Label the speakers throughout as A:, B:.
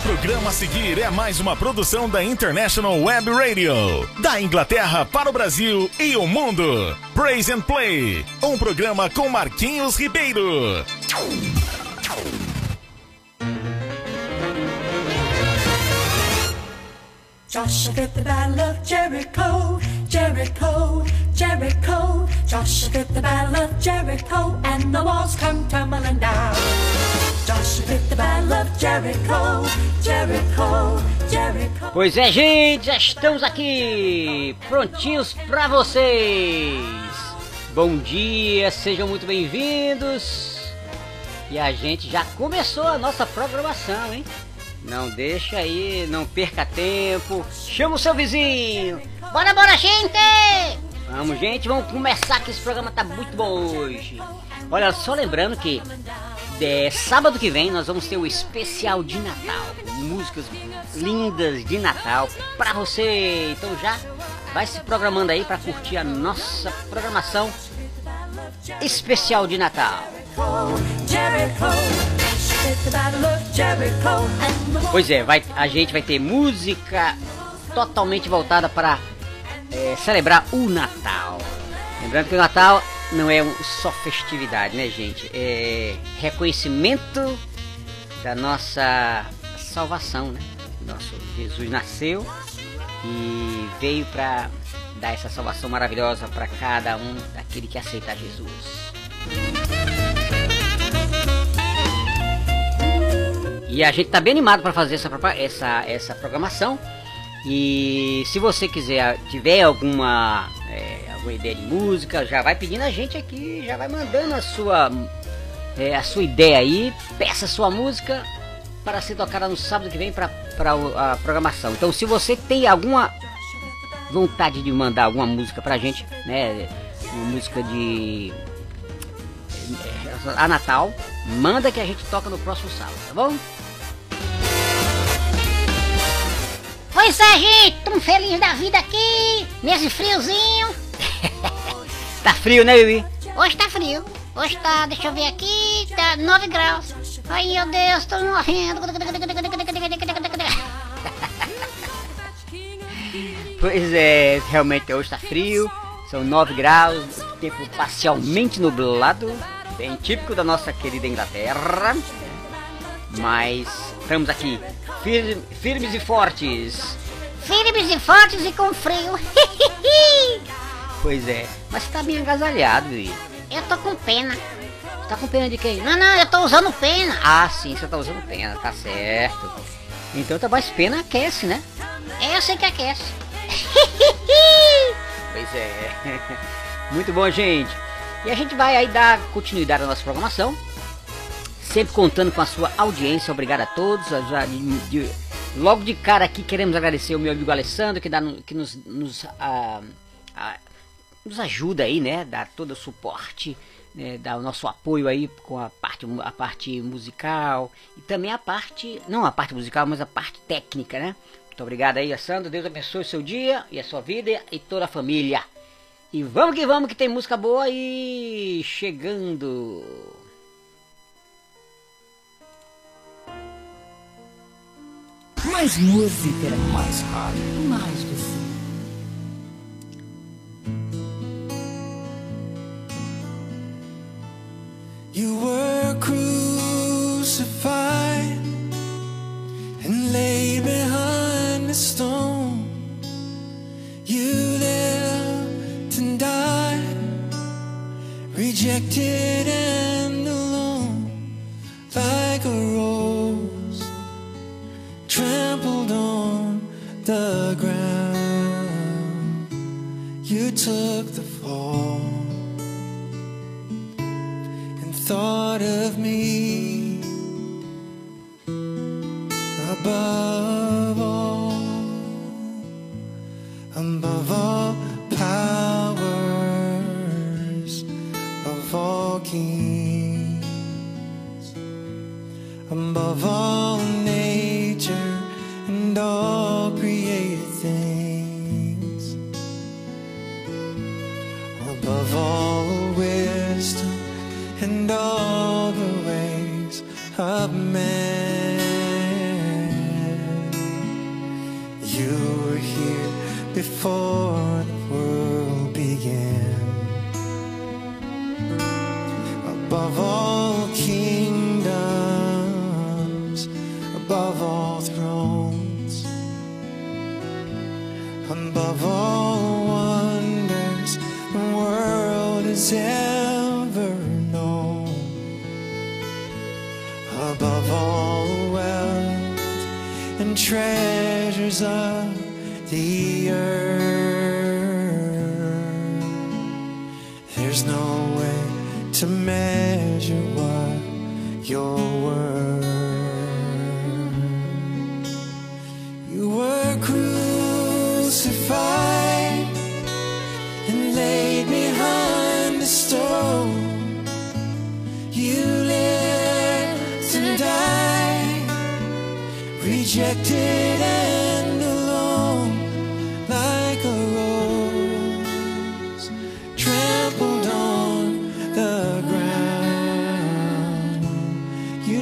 A: O programa a seguir é mais uma produção da International Web Radio, da Inglaterra para o Brasil e o mundo. Praise and Play, um programa com Marquinhos Ribeiro.
B: Joshua fit the battle of Jericho, Jericho, Jericho. Joshua fit the battle of Jericho, and the walls come tumbling down.
C: Pois é, gente, já estamos aqui prontinhos pra vocês. Bom dia, sejam muito bem-vindos. E a gente já começou a nossa programação, hein? Não deixa aí, não perca tempo. Chama o seu vizinho.
D: Bora, bora, gente!
C: Vamos, gente, vamos começar que esse programa tá muito bom hoje. Olha, só lembrando que é, sábado que vem nós vamos ter o especial de Natal. Músicas lindas de Natal pra você. Então já vai se programando aí pra curtir a nossa programação especial de Natal. Pois é, vai, a gente vai ter música totalmente voltada para é, celebrar o Natal. Lembrando que o Natal não é só festividade, né, gente? É reconhecimento da nossa salvação, né? Nosso Jesus nasceu e veio para dar essa salvação maravilhosa para cada um daquele que aceita Jesus. E a gente tá bem animado para fazer essa, essa, essa programação. E se você quiser, tiver alguma, é, alguma ideia de música, já vai pedindo a gente aqui, já vai mandando a sua, é, a sua ideia aí, peça a sua música para ser tocada no sábado que vem para a programação. Então se você tem alguma vontade de mandar alguma música pra gente, né, música de a Natal, manda que a gente toca no próximo sábado, tá bom?
D: Pois é, gente, tão feliz da vida aqui, nesse friozinho.
C: Tá frio, né, Vivi?
D: Hoje tá frio. Hoje tá, deixa eu ver aqui, tá 9 graus. Ai, meu Deus, tô morrendo.
C: Pois é, realmente hoje tá frio, são 9 graus, tempo parcialmente nublado, bem típico da nossa querida Inglaterra. Mas estamos aqui, fir- firmes e fortes.
D: Firmes e fortes e com frio.
C: Pois é, mas você tá bem agasalhado, Vivi.
D: eu tô com pena.
C: Tá com pena de quem?
D: Não, não, eu tô usando pena.
C: Ah, sim, você tá usando pena, tá certo. Então tá mais pena aquece, né?
D: É, eu sei que aquece.
C: Pois é. Muito bom, gente. E a gente vai aí dar continuidade à nossa programação. Sempre contando com a sua audiência. Obrigado a todos. Já de- de- logo de cara aqui queremos agradecer o meu amigo Alessandro que, dá, que nos, nos, ah, ah, nos ajuda aí, né? Dá todo o suporte, né, dá o nosso apoio aí com a parte, a parte musical e também a parte, não a parte musical, mas a parte técnica, né? Muito obrigado aí, Alessandro. Deus abençoe o seu dia e a sua vida e toda a família. E vamos que vamos que tem música boa aí chegando.
E: Mais música. Mais rádio. Mais
F: You were crucified and laid behind the stone. You lived and died, rejected and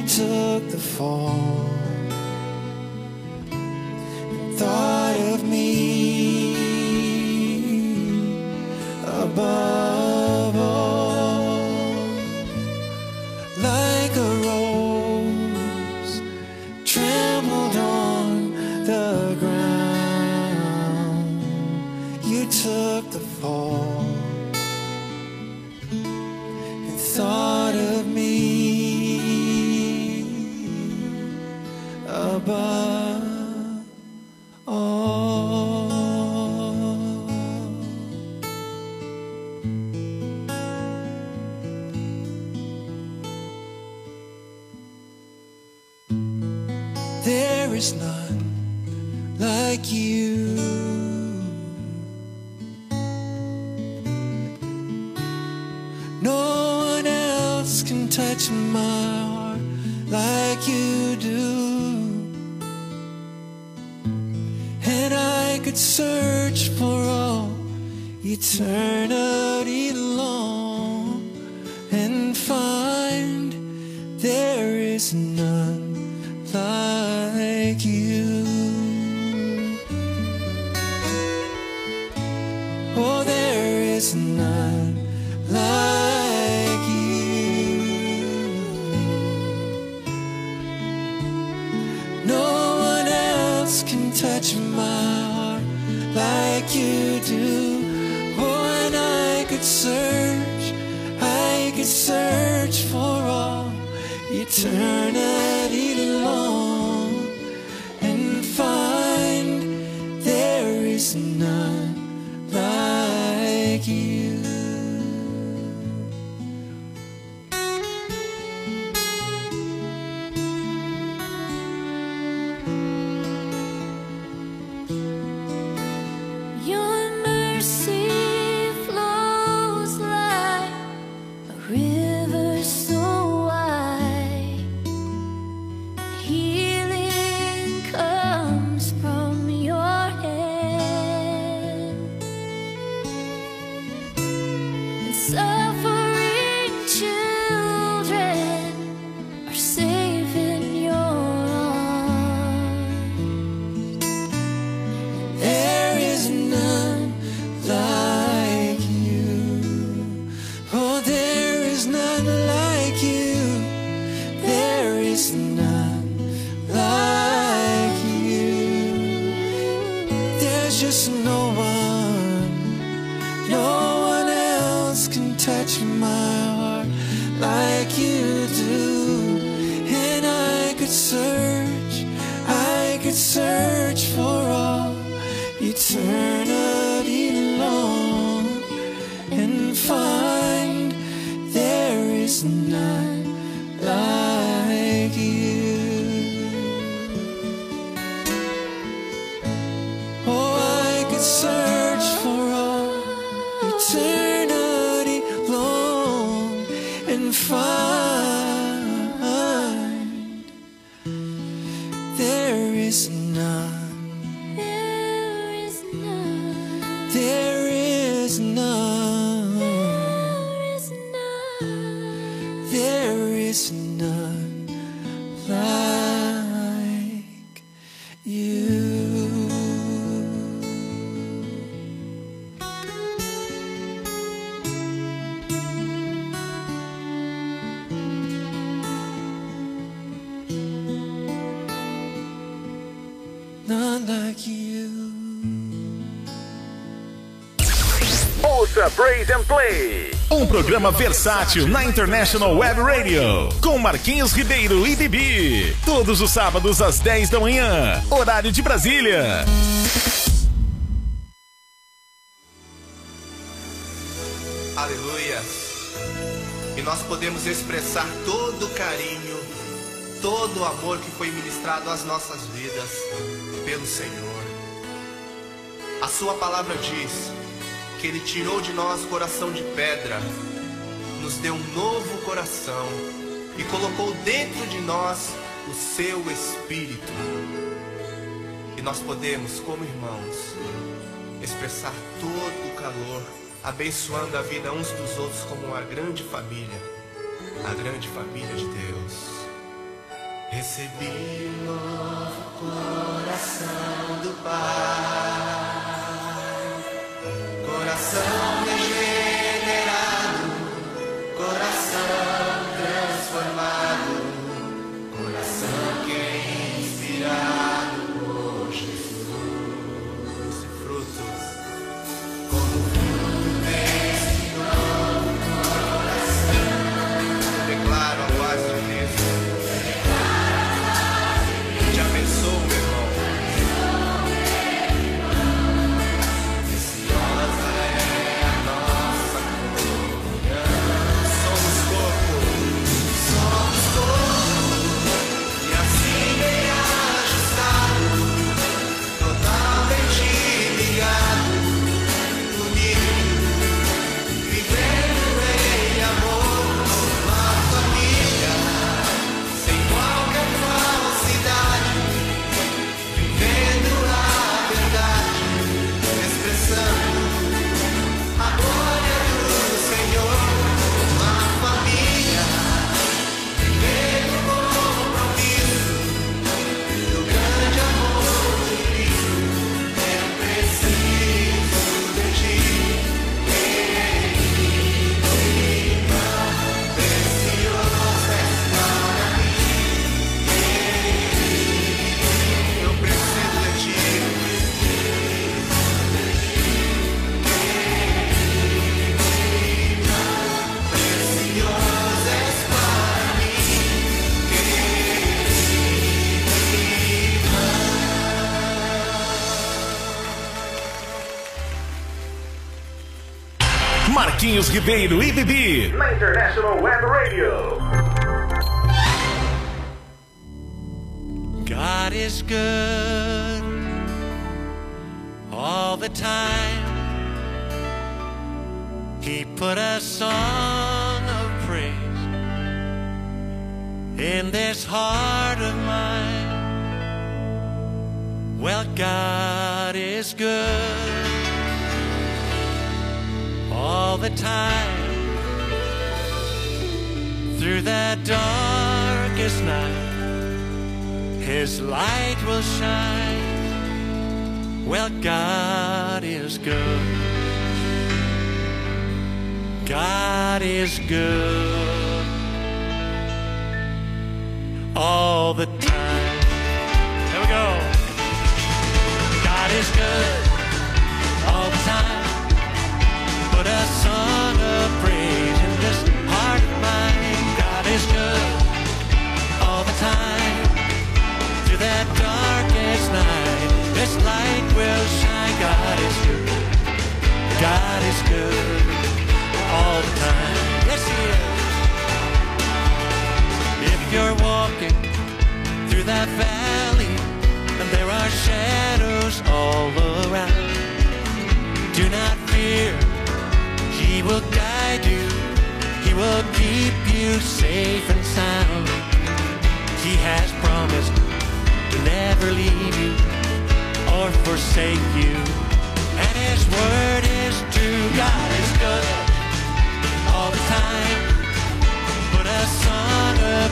F: took the fall
G: Ouça Praise and Play. Um programa versátil na International Web Radio. Com Marquinhos Ribeiro e Bibi. Todos os sábados às 10 da manhã. Horário de Brasília.
H: Aleluia. E nós podemos expressar todo o carinho, todo o amor que foi ministrado às nossas vidas pelo Senhor. A Sua palavra diz que Ele tirou de nós coração de pedra, nos deu um novo coração e colocou dentro de nós o Seu Espírito. E nós podemos, como irmãos, expressar todo o calor abençoando a vida uns dos outros como uma grande família, a grande família de Deus. Recebi um novo coração do Pai, coração
G: Marquinhos Ribeiro e Bibi. Na International Web Radio.
I: God is good all the time. He put a song of praise in this heart of mine. Well, God is good the time. Through that darkest night his light will shine. Well, God is good. God is good all the you're walking through that valley and there are shadows all around, do not fear. He will guide you. He will keep you safe and sound. He has promised to never leave you or forsake you. And His word is true. God is good all the time. Put a song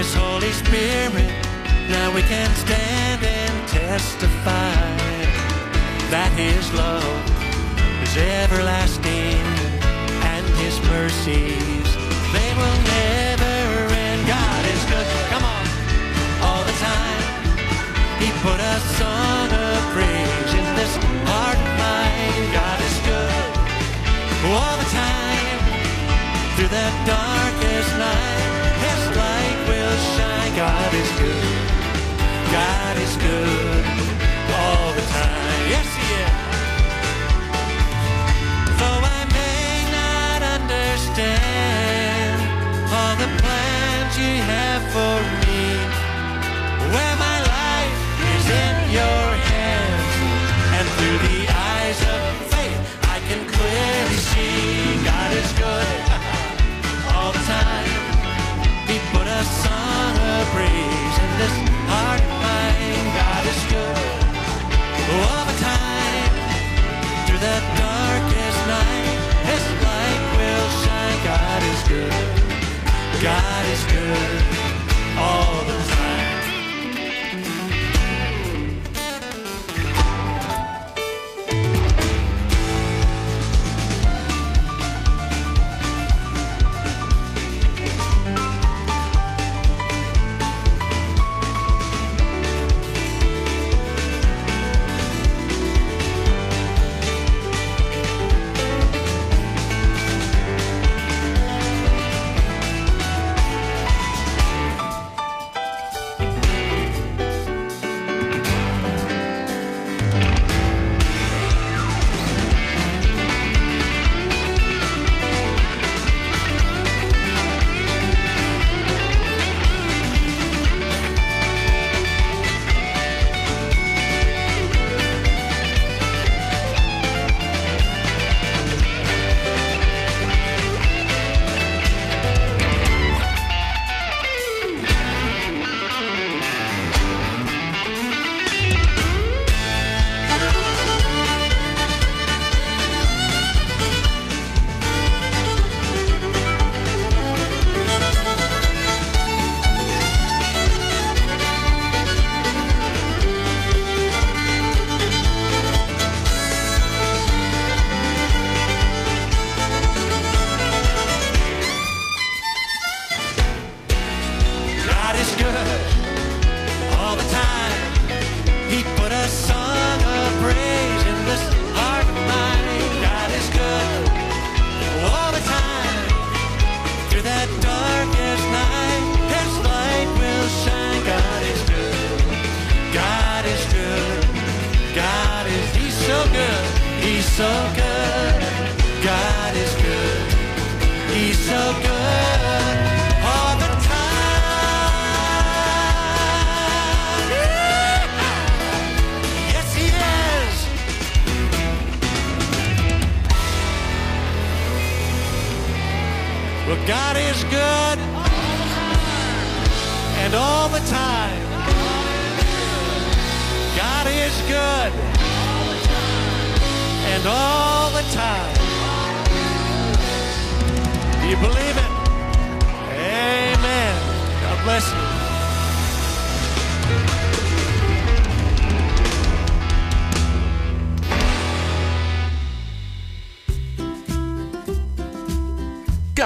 I: We were sinners Now we can stand and testify that His love is everlasting and His mercies they will never end. God is good. Come on, all the time. He put a song of praise in this heart of mine. God is good all the time. Through the darkest night, God is good all the time. Yes, He is. Though I may not understand all the plans you have for me, where my life is in your hands, and through the eyes of faith, I can clearly see God is good all the time. He put a song of praise in this mine. God is good all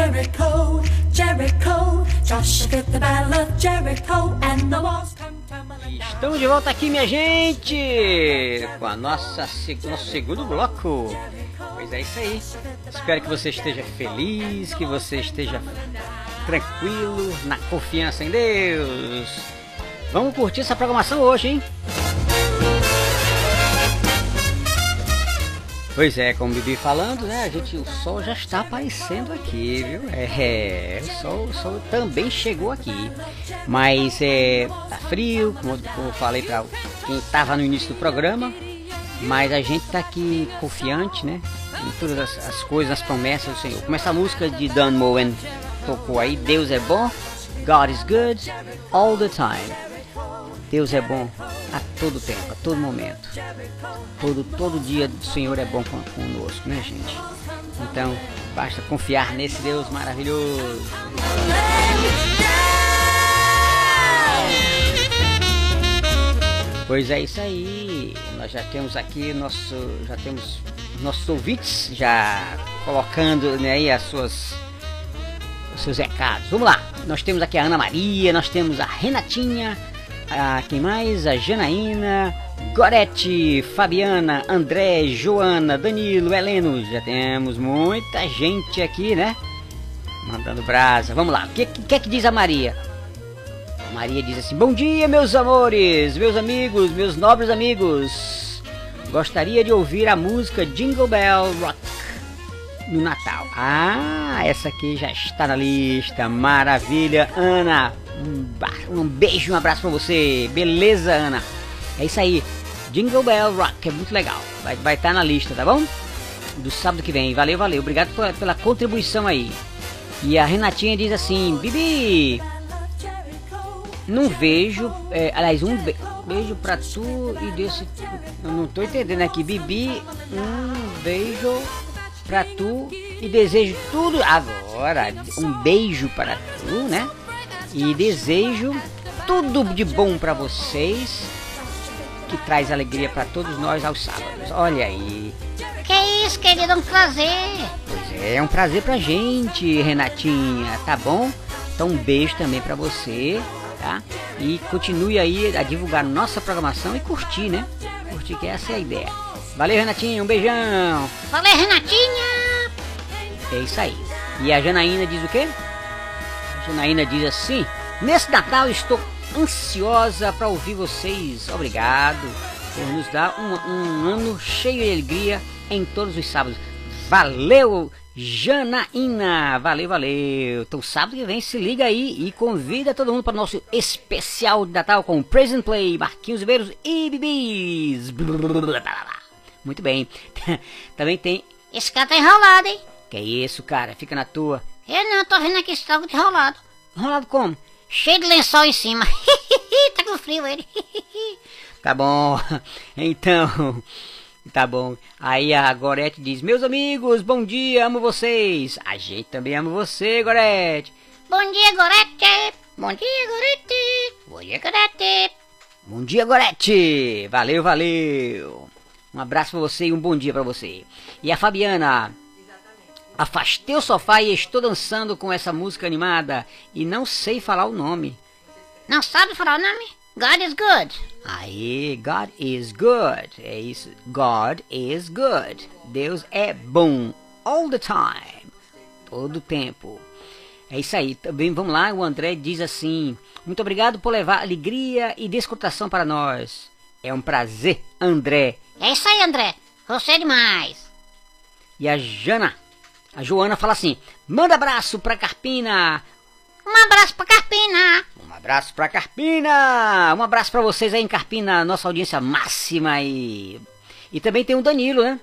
B: Jericho, Jericho. Joshua fit the battle of Jericho, and the walls come.
C: Estamos de volta aqui, minha gente, com a nossa nosso segundo bloco. Pois é isso aí. Espero que você esteja feliz, que você esteja tranquilo, na confiança em Deus. Vamos curtir essa programação hoje, hein? Pois é, como o Bibi falando, né? A gente, o sol já está aparecendo aqui, viu? É, o sol, o sol também chegou aqui. Mas é, tá frio, como, como eu falei para quem estava no início do programa. Mas a gente tá aqui confiante, né? Em todas as, as coisas, as promessas do Senhor. Como essa música de Dan Moen tocou aí, Deus é bom, God is good, all the time. Deus é bom a todo tempo, a todo momento. Todo, todo dia o Senhor é bom conosco, né, gente? Então, basta confiar nesse Deus maravilhoso. Pois é isso aí. Nós já temos aqui nosso, já temos nossos ouvintes já colocando né, aí as suas os seus recados. Vamos lá. Nós temos aqui a Ana Maria, nós temos a Renatinha, a quem mais? A Janaína, Gorete, Fabiana, André, Joana, Danilo, Heleno. Já temos muita gente aqui, né? Mandando brasa. Vamos lá. O que, que, que diz a Maria? A Maria diz assim: Bom dia, meus amores, meus amigos, meus nobres amigos. Gostaria de ouvir a música Jingle Bell Rock no Natal. Ah, essa aqui já está na lista. Maravilha, Ana. Um, beijo, um abraço pra você. Beleza, Ana? É isso aí. Jingle Bell Rock, é muito legal. Vai estar vai tá na lista, tá bom? Do sábado que vem. Valeu, valeu. Obrigado pela, pela contribuição aí. E a Renatinha diz assim: Bibi, não vejo. É, aliás, um be beijo pra tu e desse. Eu não tô entendendo aqui. Bibi, um beijo pra tu e desejo tudo agora. Um beijo para tu, né? E desejo tudo de bom para vocês, que traz alegria para todos nós aos sábados. Olha aí.
D: Que isso, querido, é um prazer.
C: Pois é, é um prazer pra gente, Renatinha, tá bom? Então um beijo também para você, tá? E continue aí a divulgar nossa programação e curtir, né? Curtir que essa é a ideia. Valeu, Renatinha, um beijão.
D: Valeu, Renatinha.
C: É isso aí. E a Janaína diz o quê? Janaína diz assim: Nesse Natal estou ansiosa para ouvir vocês. Obrigado por nos dar um, um, ano cheio de alegria em todos os sábados. Valeu, Janaína! Valeu, valeu! Então, sábado que vem, se liga aí e convida todo mundo para o nosso especial de Natal com Present Play, Marquinhos Veiros e Bibis. Muito bem. Também tem.
D: Esse cara tá enrolado, hein?
C: Que isso, cara? Fica na tua.
D: Eu não, tô vendo aqui esse troco de enrolado.
C: Enrolado como?
D: Cheio de lençol em cima. tá com frio ele.
C: tá bom. Então. Tá bom. Aí a Gorete diz: Meus amigos, bom dia, amo vocês. A gente também ama você, Gorete.
D: Bom dia, Gorete. Bom dia, Gorete. Bom dia, Gorete.
C: Bom dia, Gorete. Valeu, valeu. Um abraço pra você e um bom dia pra você. E a Fabiana. Afastei o sofá e estou dançando com essa música animada e não sei falar o nome.
D: Não sabe falar o nome? God is good.
C: Aí, God is good. É isso. God is good. Deus é bom. All the time. Todo o tempo. É isso aí. Também vamos lá. O André diz assim: Muito obrigado por levar alegria e descontração para nós. É um prazer, André.
D: É isso aí, André. Você é demais.
C: E a Jana a Joana fala assim: manda abraço pra Carpina.
D: Um abraço pra Carpina.
C: Um abraço pra Carpina. Um abraço pra vocês aí em Carpina, nossa audiência máxima aí. E também tem o Danilo, né?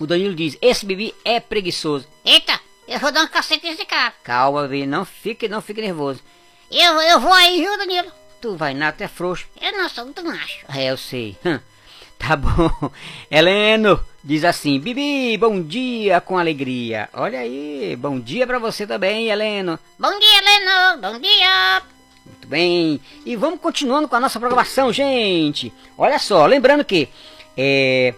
C: O Danilo diz: esse bebê é preguiçoso.
D: Eita, eu vou dar uma cacete nesse cara.
C: Calma, bebê, não fique, não fique nervoso.
D: Eu, eu vou aí, viu, Danilo?
C: Tu vai nada, tu é frouxo.
D: Eu não sou muito macho.
C: É, eu sei. Tá bom. Heleno diz assim: Bibi, bom dia com alegria. Olha aí, bom dia para você também, Heleno.
D: Bom dia, Heleno. Bom dia.
C: Muito bem. E vamos continuando com a nossa programação, gente. Olha só, lembrando que, é,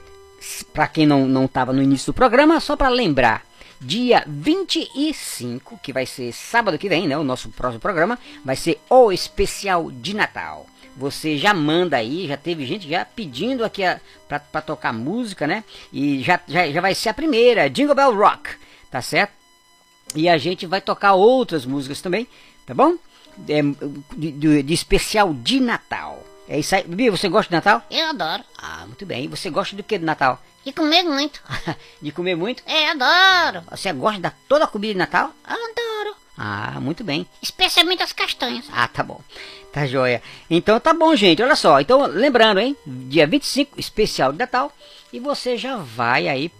C: para quem não não estava no início do programa, só para lembrar, dia 25, que vai ser sábado que vem, né? O nosso próximo programa vai ser o especial de Natal você já manda aí, já teve gente já pedindo aqui para tocar música, né? E já, já, já vai ser a primeira, Jingle Bell Rock, tá certo? E a gente vai tocar outras músicas também, tá bom? É, de, de, de especial de Natal. É isso aí. Bibi, você gosta de Natal?
D: Eu adoro.
C: Ah, muito bem. Você gosta do que do Natal?
D: De comer muito.
C: de comer muito?
D: É, adoro.
C: Você gosta da toda a comida de Natal?
D: Adoro.
C: Ah, muito bem.
D: Especialmente as castanhas.
C: Ah, tá bom. Tá joia. Então tá bom, gente. Olha só. Então, lembrando, hein? Dia 25, especial de Natal. E você já vai aí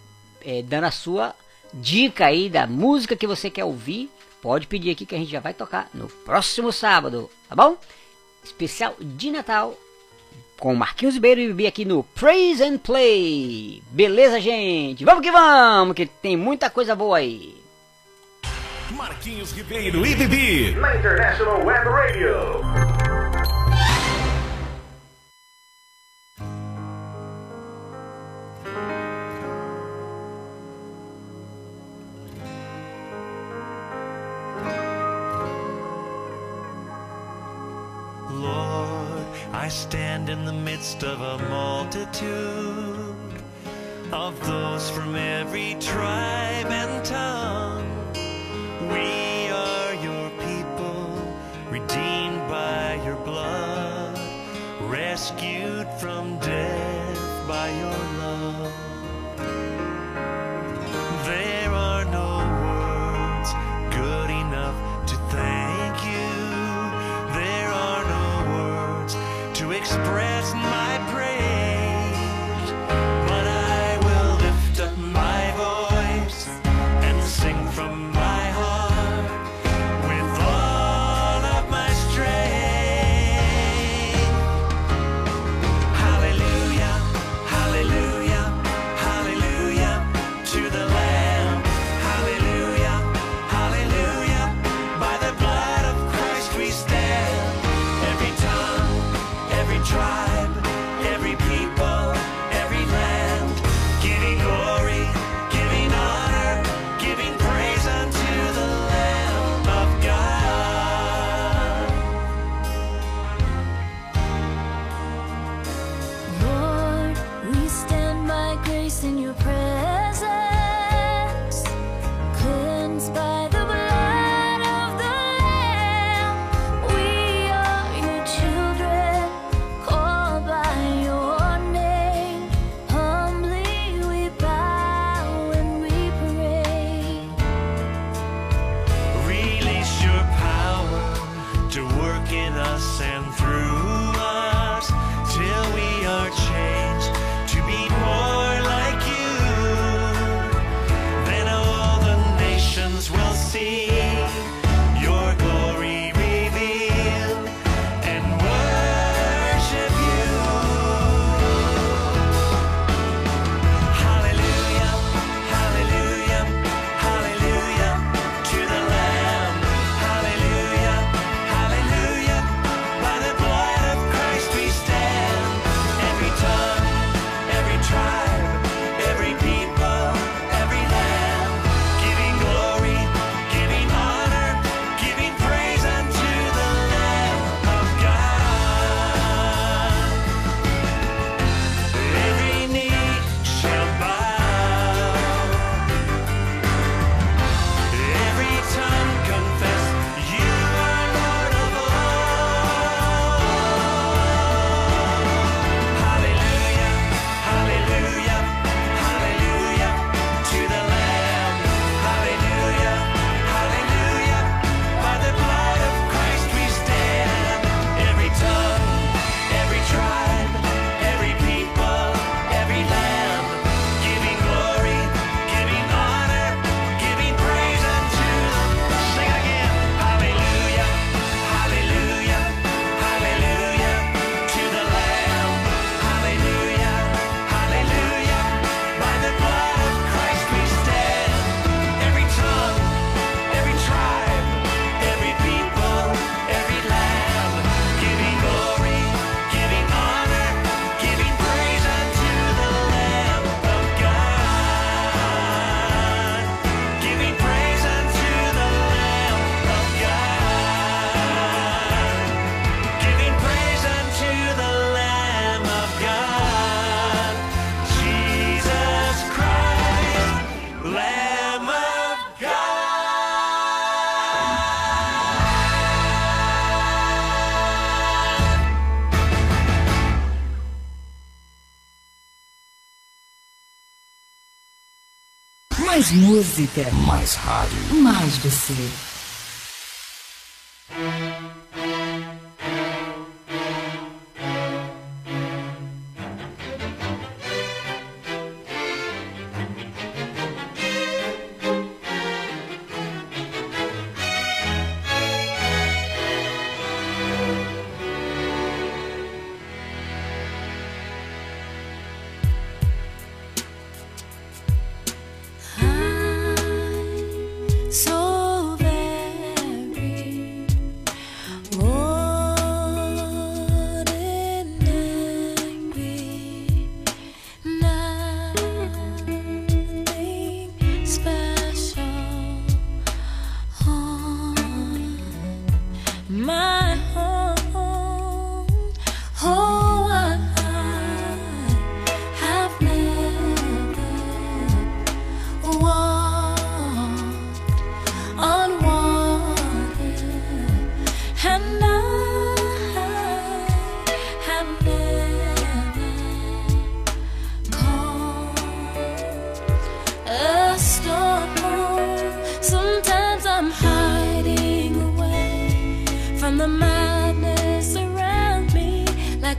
C: é, dando a sua dica aí da música que você quer ouvir. Pode pedir aqui que a gente já vai tocar no próximo sábado, tá bom? Especial de Natal com Marquinhos Ribeiro e Bibi aqui no Praise and Play. Beleza, gente? Vamos que vamos, que tem muita coisa boa aí.
G: Marquinhos Ribeiro e Bibi na International Web Radio.
I: I stand in the midst of a multitude of those from every tribe and tongue. We are your people, redeemed by your blood, rescued from death by your love.
F: Mais música.
A: Mais rádio.
F: Mais você.
J: My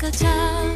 J: like a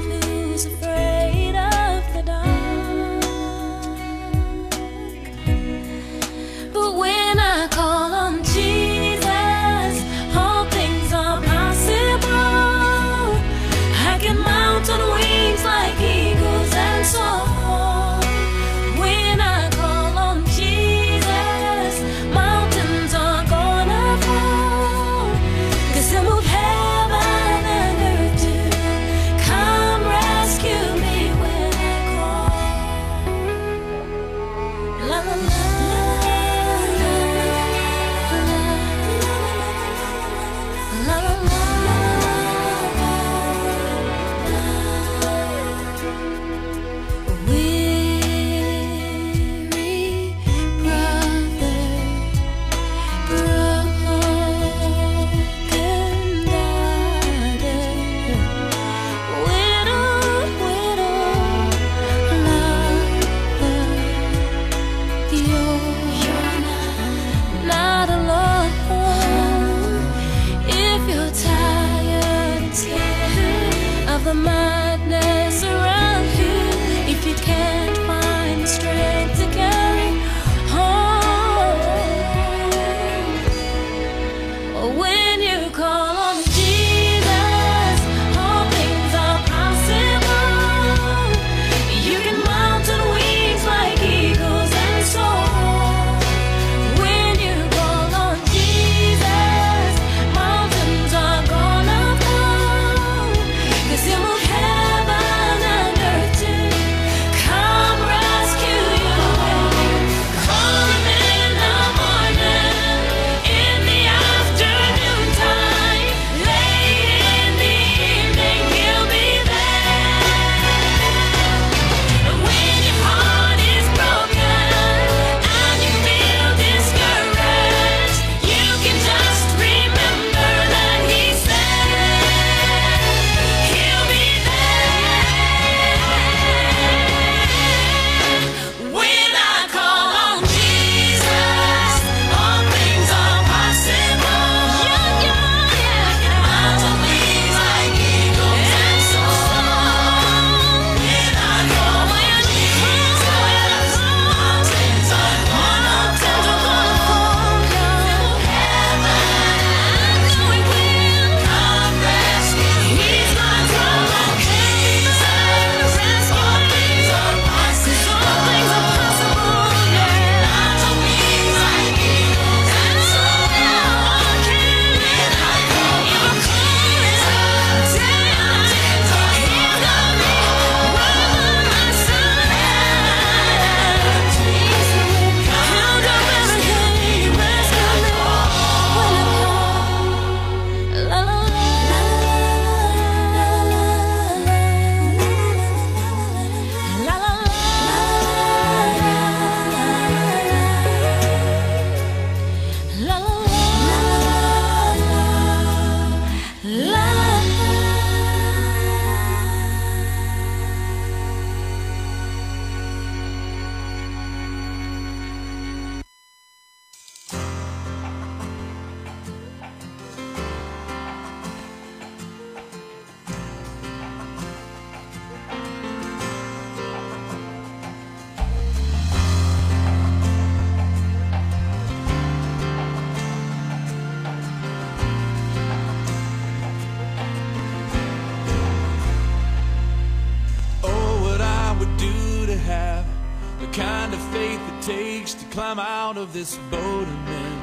I: climb out of this boat and then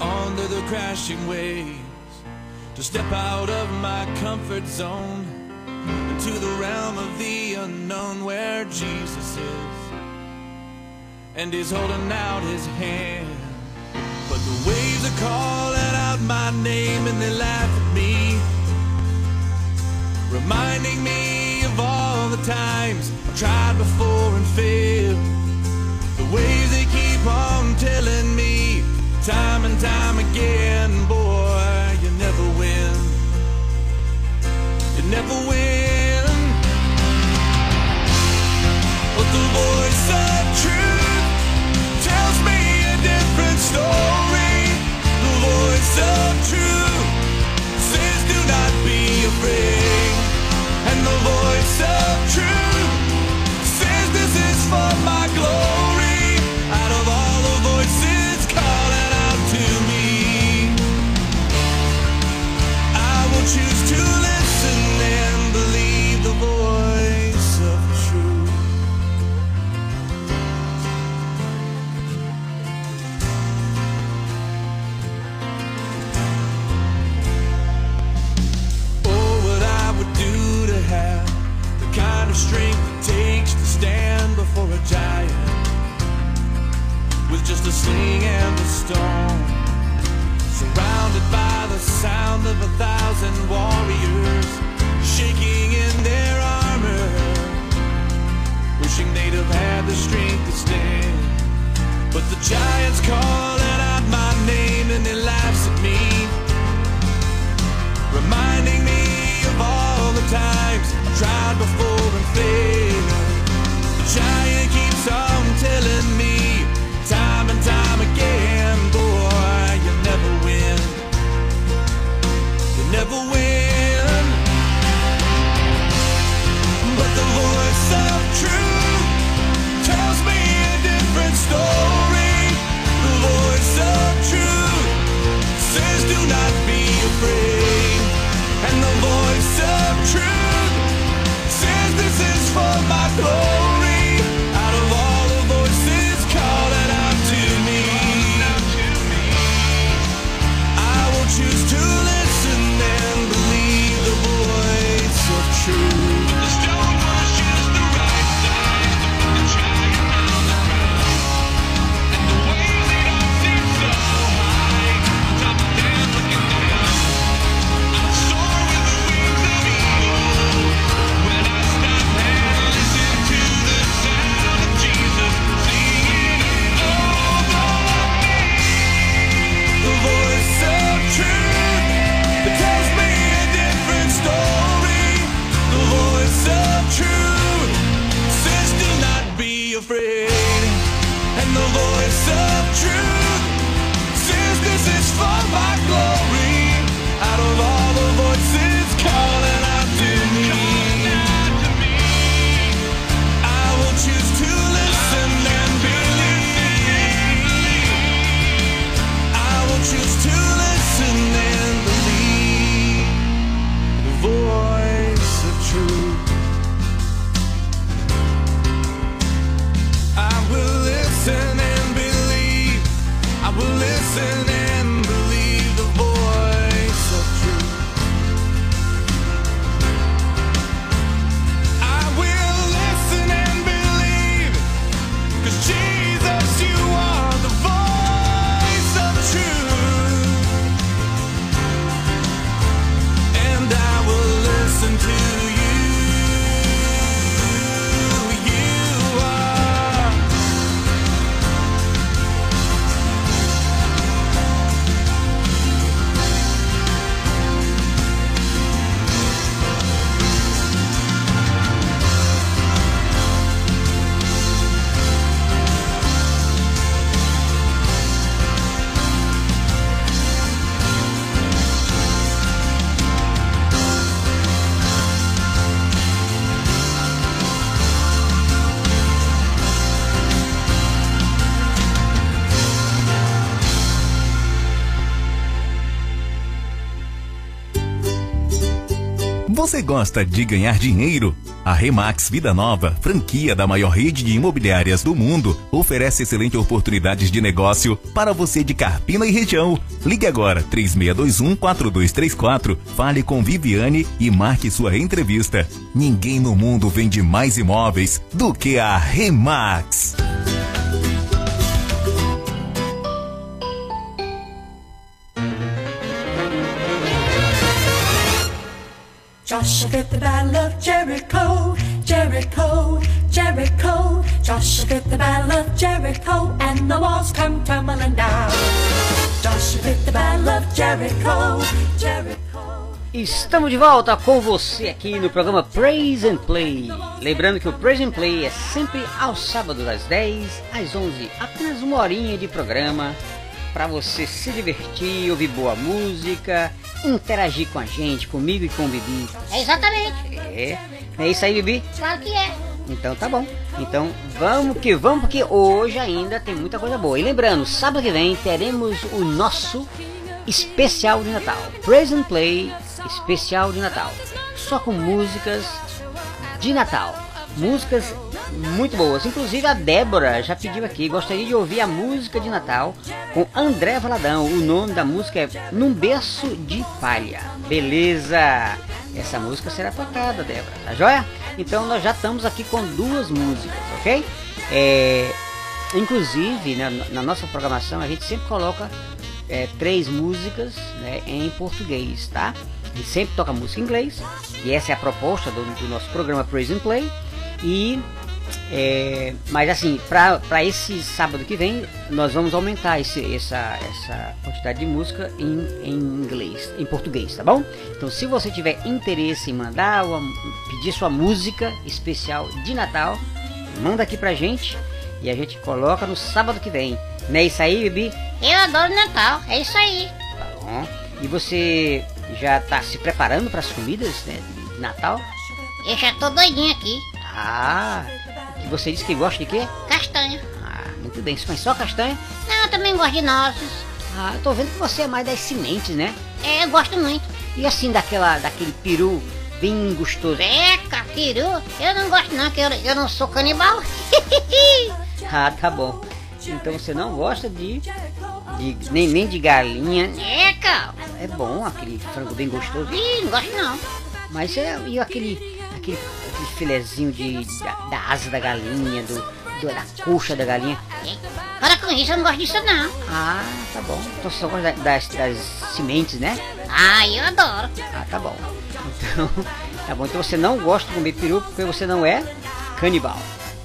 I: onto the crashing waves to step out of my comfort zone into the realm of the unknown where Jesus is and he's holding out his hand. But the waves are calling out my name and they laugh at me reminding me of all the times I tried before and failed waves they keep on telling me time and time again, boy, you never win. You never win. But the boy sling and the stone. Surrounded by the sound of a thousand warriors, shaking in their armor. Wishing they'd have had the strength to stand. But the giants
G: called. gosta de ganhar dinheiro?
A: A Remax Vida Nova, franquia da maior rede de imobiliárias do mundo, oferece excelentes oportunidades de negócio para você de Carpina e região. Ligue agora 36214234, fale com Viviane e marque sua entrevista. Ninguém no mundo vende mais imóveis do que a Remax.
B: Joshua the battle of Jericho, Jericho, Jericho. Joshua the battle of Jericho, and the walls come tumbling down. Joshua the battle of Jericho, Jericho.
C: Estamos de volta com você aqui no programa Praise and Play. Lembrando que o Praise and Play é sempre aos sábados às 10, às 11, apenas uma horinha de programa para você se divertir, ouvir boa música, interagir com a gente, comigo e com o Bibi.
D: É exatamente.
C: É, é isso aí, Bibi?
D: Claro que é.
C: Então tá bom. Então vamos que vamos, porque hoje ainda tem muita coisa boa. E lembrando, sábado que vem teremos o nosso especial de Natal. Praise and Play especial de Natal. Só com músicas de Natal. Músicas muito boas. Inclusive a Débora já pediu aqui, gostaria de ouvir a música de Natal com André Valadão. O nome da música é Num Berço de Palha. Beleza? Essa música será tocada, Débora, tá joia? Então nós já estamos aqui com duas músicas, ok? É, inclusive, na, na nossa programação, a gente sempre coloca é, três músicas né, em português, tá? Gente sempre toca música em inglês, e essa é a proposta do, do nosso programa Praise and Play. E é, mas assim, para esse sábado que vem, nós vamos aumentar esse, essa, essa quantidade de música em, em inglês, em português, tá bom? Então, se você tiver interesse em mandar ou pedir sua música especial de Natal, manda aqui pra gente e a gente coloca no sábado que vem. Não é isso aí, Bibi?
D: Eu adoro Natal, é isso aí.
C: Tá bom. E você já tá se preparando para as comidas né, de Natal?
D: Eu já tô doidinho aqui.
C: Ah, e você disse que gosta de quê?
D: Castanha.
C: Ah, muito bem. Mas só castanha?
D: Não, eu também gosto de nozes.
C: Ah, eu tô vendo que você é mais das sementes, né?
D: É, eu gosto muito.
C: E assim, daquela, daquele peru bem gostoso.
D: Eca, peru? Eu não gosto não, que eu, eu não sou canibal.
C: ah, tá bom. Então você não gosta de, de nem, nem de galinha.
D: Eca!
C: É bom aquele frango bem gostoso.
D: Ih, não gosto não.
C: Mas é, e aquele, aquele, aquele filezinho de, da, da asa da galinha, do, do, da coxa da galinha.
D: Para com isso, eu não gosto disso não.
C: Ah, tá bom. Então você só gosta das, das sementes, né?
D: Ah, eu adoro.
C: Ah, tá bom. Então, tá bom. Então você não gosta de comer peru porque você não é canibal.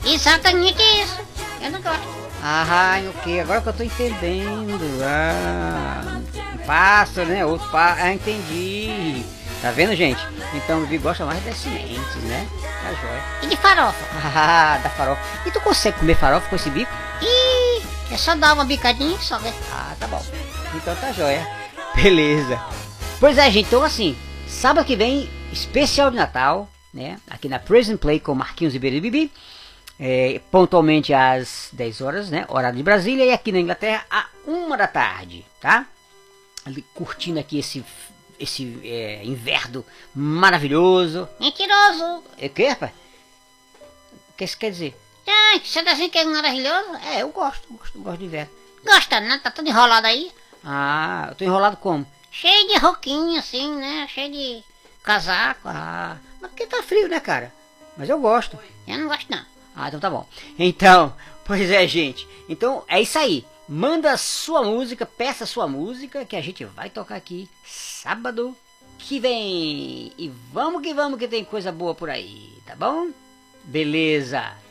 D: Exatamente isso. Eu não gosto.
C: Ah, ok. Agora que eu tô entendendo. Ah, um pássaro, né? Outro pássaro. Ah, entendi. Tá vendo, gente? Então o Bibi gosta mais das sementes, né? Tá jóia.
D: E de farofa?
C: Ah, da farofa. E tu consegue comer farofa com esse bico?
D: Ih, é só dar uma bicadinha só, né?
C: Ah, tá bom. Então tá jóia. Beleza. Pois é, gente. Então assim, sábado que vem, especial de Natal, né? Aqui na Prison Play com Marquinhos Ribeiro e Bibi. É, pontualmente às 10 horas, né? Horário de Brasília. E aqui na Inglaterra, a 1 da tarde, tá? Curtindo aqui esse esse é, inverno maravilhoso.
D: Mentiroso.
C: É que, rapaz? O que isso quer dizer?
D: Ah, você tá dizendo que é maravilhoso?
C: É, eu gosto, gosto, gosto de inverno.
D: Gosta, né? Tá tudo enrolado aí.
C: Ah, eu tô enrolado como?
D: Cheio de roquinho, assim, né? Cheio de casaco.
C: Ah, mas porque tá frio, né, cara? Mas eu gosto.
D: Eu não gosto, não.
C: Ah, então tá bom. Então, pois é, gente. Então, é isso aí. Manda sua música, peça sua música que a gente vai tocar aqui sábado que vem. E vamos que vamos que tem coisa boa por aí, tá bom? Beleza.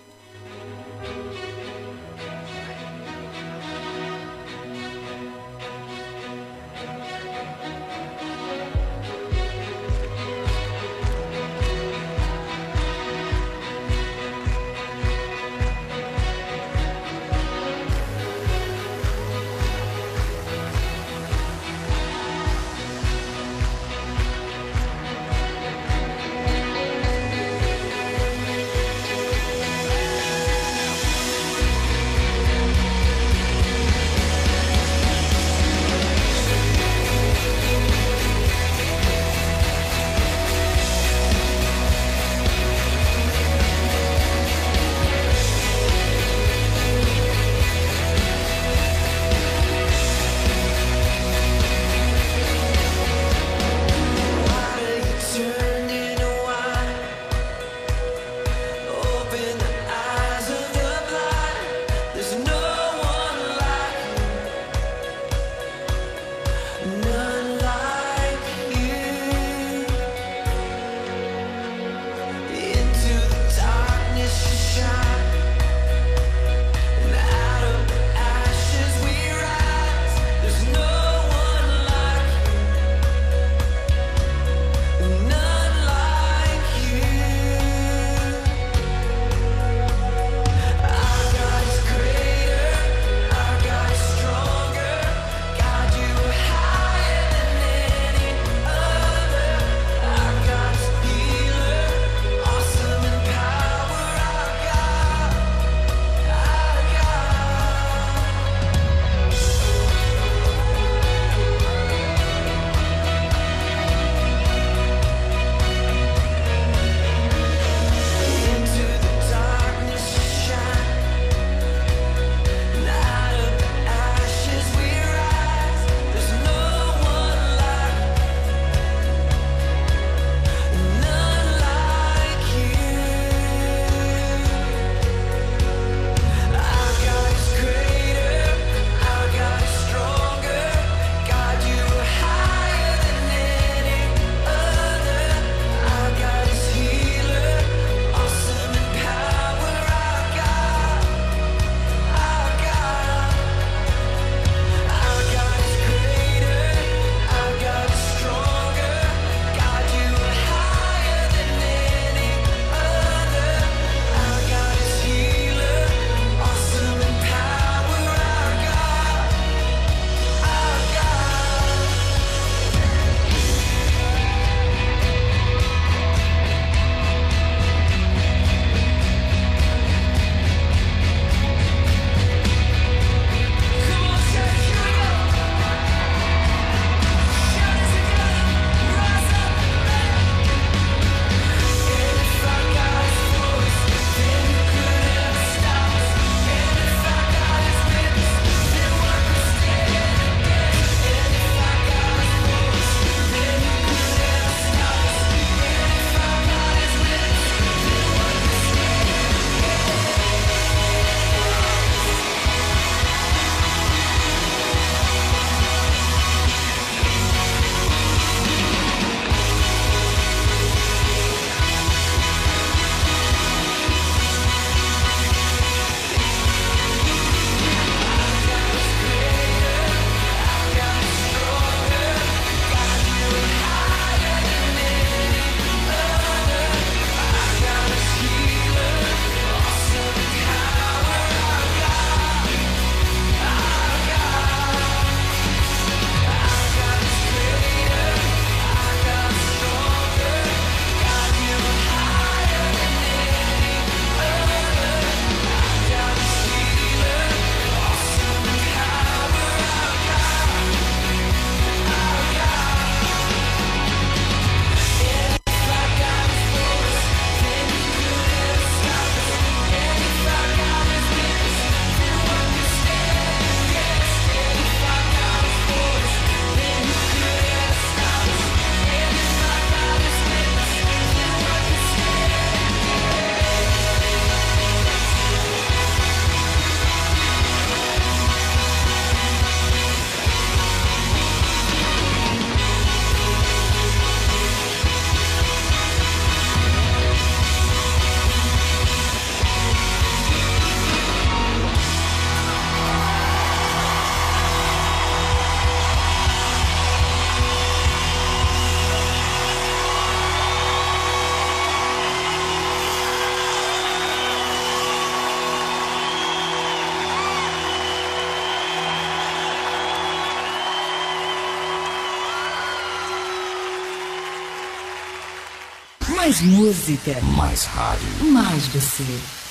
G: Mais música.
E: Mais rádio.
G: Mais você.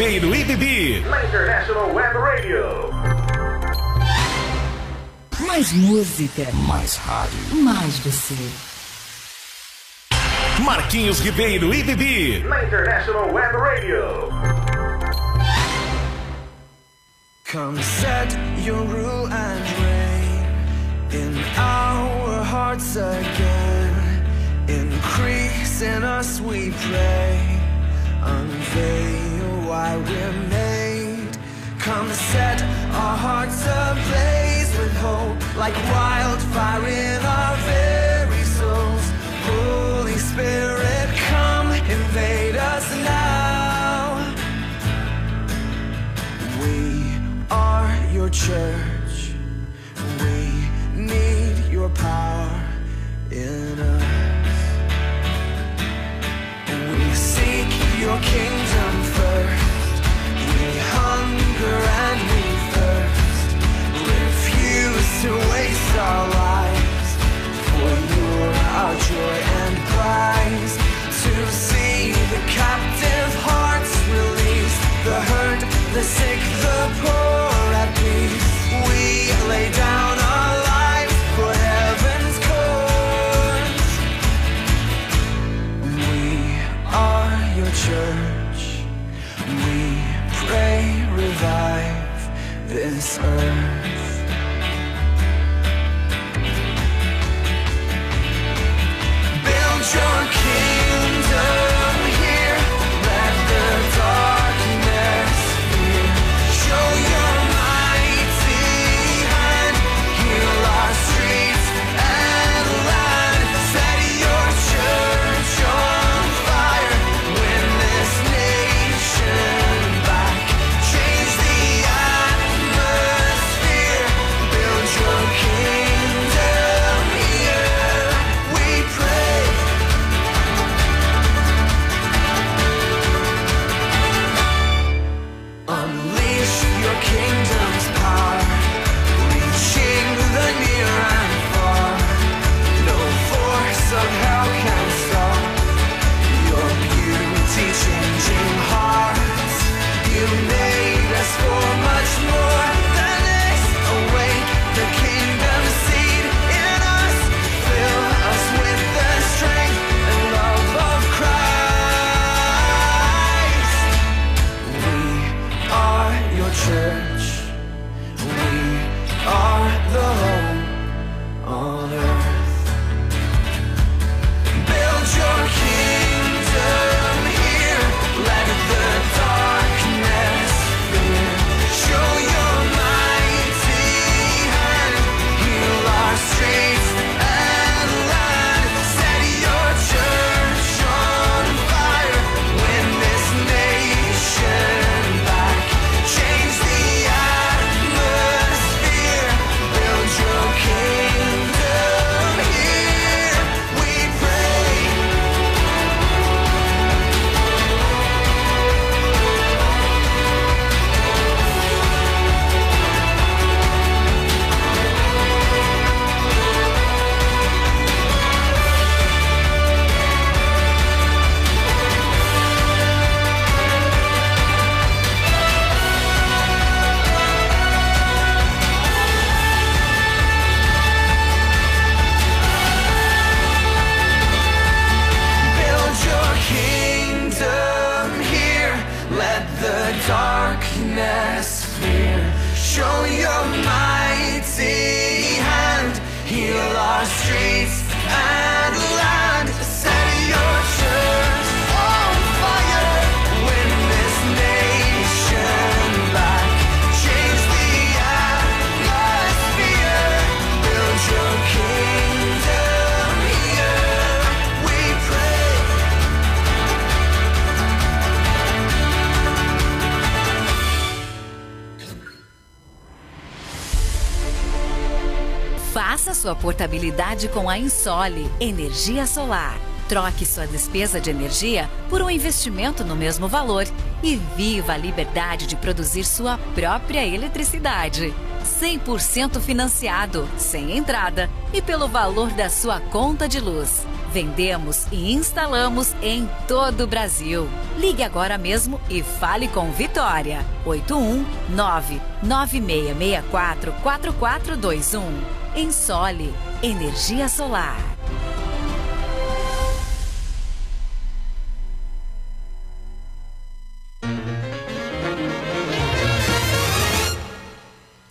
A: Ribeiro e Bibi. Na International Web Radio.
K: Mais música.
L: Mais rádio.
K: Mais você.
A: Marquinhos Ribeiro e Bibi. Na International Web Radio.
F: Come set your rule and reign in our hearts again. Increase in us, we pray. Unveil why we're made. Come set our hearts ablaze with hope, like wildfire in our very souls. Holy Spirit, come invade us now. We are your church. The captive hearts released, the hurt, the sick, the poor at peace. We lay down our lives for heaven's cause. We are your church. We pray, revive this earth. Build your
E: sua portabilidade com a Insole Energia Solar. Troque sua despesa de energia por um investimento no mesmo valor e viva a liberdade de produzir sua própria eletricidade. 100% financiado, sem entrada e pelo valor da sua conta de luz. Vendemos e instalamos em todo o Brasil. Ligue agora mesmo e fale com Vitória. 819 9664 4421. Ensole Energia Solar.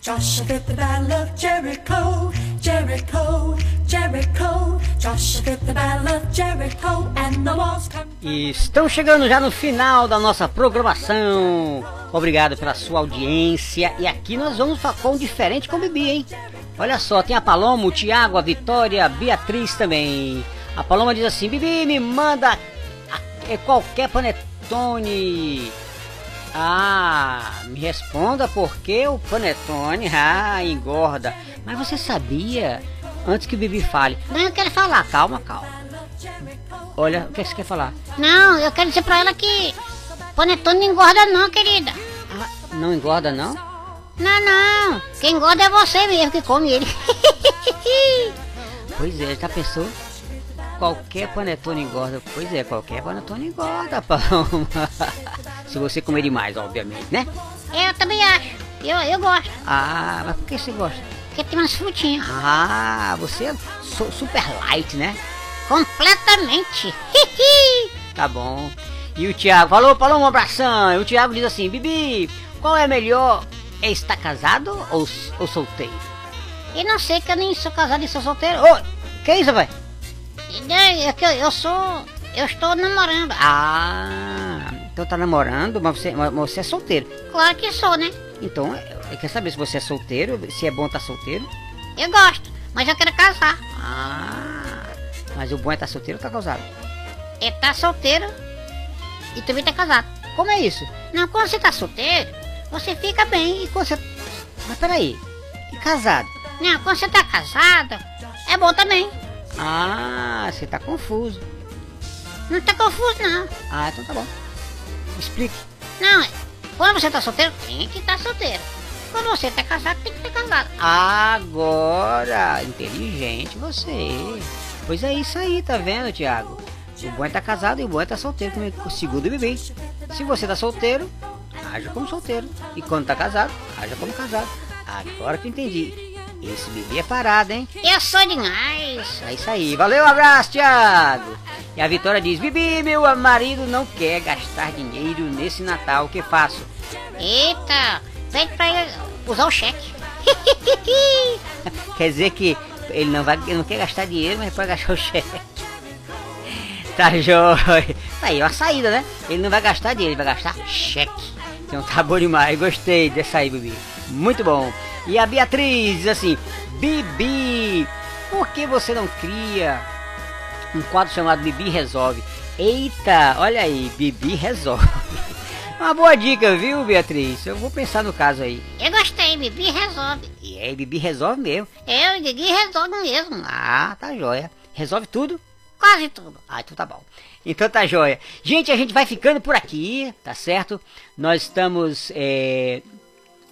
B: Joshua fit the battle of Jericho, Jericho, Jericho.
C: E estamos chegando já no final da nossa programação. Obrigado pela sua audiência. E aqui nós vamos com um diferente com o Bibi, hein? Olha só, tem a Paloma, o Tiago, a Vitória, a Beatriz também. A Paloma diz assim: Bibi, me manda é qualquer panetone. Ah, me responda por que o panetone ah, engorda. Mas você sabia, antes que o Bibi fale,
D: Não, eu quero falar.
C: calma, calma. Olha, o que você quer falar?
D: Não, eu quero dizer pra ela que panetone não engorda não, querida.
C: Não engorda, não?
D: Não, não. Quem engorda é você mesmo que come ele.
C: Pois é, já pensou? Qualquer panetone engorda. Pois é, qualquer panetone engorda, Paloma. Se você comer demais, obviamente, né?
D: eu também acho. Eu, eu gosto.
C: Ah, mas por que você gosta?
D: Tem umas frutinhas.
C: Ah, você é su- super light, né?
D: Completamente.
C: Tá bom. E o Thiago falou, falou um abração. E o Thiago diz assim, Bibi, qual é melhor? É estar casado ou, ou solteiro?
D: Eu não sei que eu nem sou casado e sou solteiro.
C: Ô, que isso, vai?
D: É que eu, eu sou. Eu estou namorando.
C: Ah, então tá namorando, mas você, mas você é solteiro.
D: Claro que sou, né?
C: Então, eu quero saber se você é solteiro, se é bom estar solteiro.
D: Eu gosto, mas eu quero casar.
C: Ah, mas o bom é estar solteiro ou tá casado?
D: É tá solteiro e também tá casado.
C: Como é isso?
D: Não, quando você tá solteiro, você fica bem.
C: E quando você... Mas peraí, e casado?
D: Não, quando você tá casado, é bom também.
C: Ah, você tá confuso.
D: Não tá confuso, não.
C: Ah, então tá bom. Explique.
D: Não, quando você tá solteiro, tem que estar solteiro. Quando você tá casado, tem que estar casado.
C: Agora, inteligente você. Pois é isso aí, tá vendo, Thiago? O bom é estar casado e o bom é estar solteiro, como segundo Bibi. Se você tá solteiro, haja como solteiro. E quando tá casado, haja como casado. Agora que entendi. Esse Bibi é parado, hein?
D: Eu sou demais.
C: É isso aí. Valeu, um abraço, Thiago. E a Vitória diz: Bibi, meu marido não quer gastar dinheiro nesse Natal. O que faço?
D: Eita, pede pra ele usar o cheque.
C: Quer dizer que ele não, vai, ele não quer gastar dinheiro, mas pode gastar o cheque. Tá jóia. Tá aí, uma saída, né? Ele não vai gastar dinheiro, ele vai gastar cheque. Então tá bom demais. Gostei dessa aí, Bibi. Muito bom. E a Beatriz diz assim: Bibi, por que você não cria um quadro chamado Bibi Resolve? Eita, olha aí, Bibi Resolve. Uma boa dica, viu, Beatriz? Eu vou pensar no caso aí.
D: Eu gostei, Bibi resolve.
C: E aí, Bibi resolve mesmo.
D: Eu Bibi resolve mesmo.
C: Ah, tá jóia. Resolve tudo?
D: Quase tudo.
C: Ah, então tá bom. Então tá jóia. Gente, a gente vai ficando por aqui, tá certo? Nós estamos é,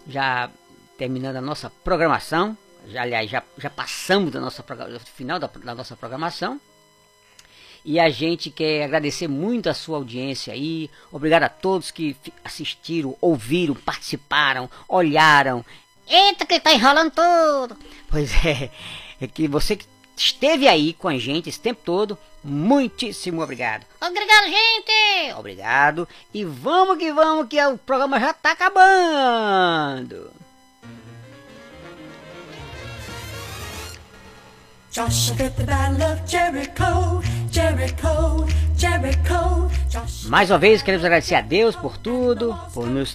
C: já terminando a nossa programação. Já, aliás, já, já passamos do nosso do final da, da nossa programação. E a gente quer agradecer muito a sua audiência aí. Obrigado a todos que assistiram, ouviram, participaram, olharam.
D: Eita, que tá enrolando tudo.
C: Pois é, é que você que esteve aí com a gente esse tempo todo, muitíssimo obrigado.
D: Obrigado, gente.
C: Obrigado. E vamos que vamos que o programa já tá acabando. Mais uma vez queremos agradecer a Deus por tudo, por nos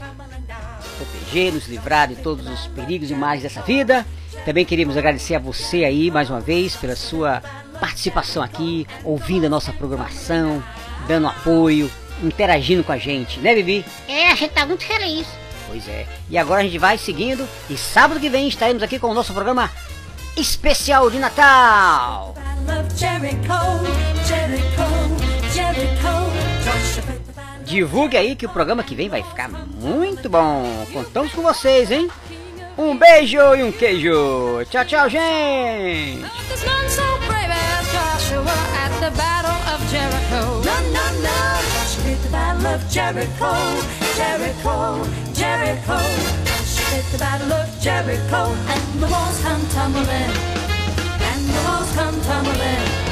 C: proteger, nos livrar de todos os perigos e males dessa vida. Também queremos agradecer a você aí mais uma vez pela sua participação aqui, ouvindo a nossa programação, dando apoio, interagindo com a gente, né, Bibi?
D: É, a gente tá muito feliz.
C: Pois é. E agora a gente vai seguindo e sábado que vem estaremos aqui com o nosso programa especial de Natal. Divulgue aí que o programa que vem vai ficar muito bom. Contamos com vocês, hein? Um beijo e um queijo. Tchau, tchau, gente.
B: Jericho. And the walls come tumbling. And the walls come tumbling.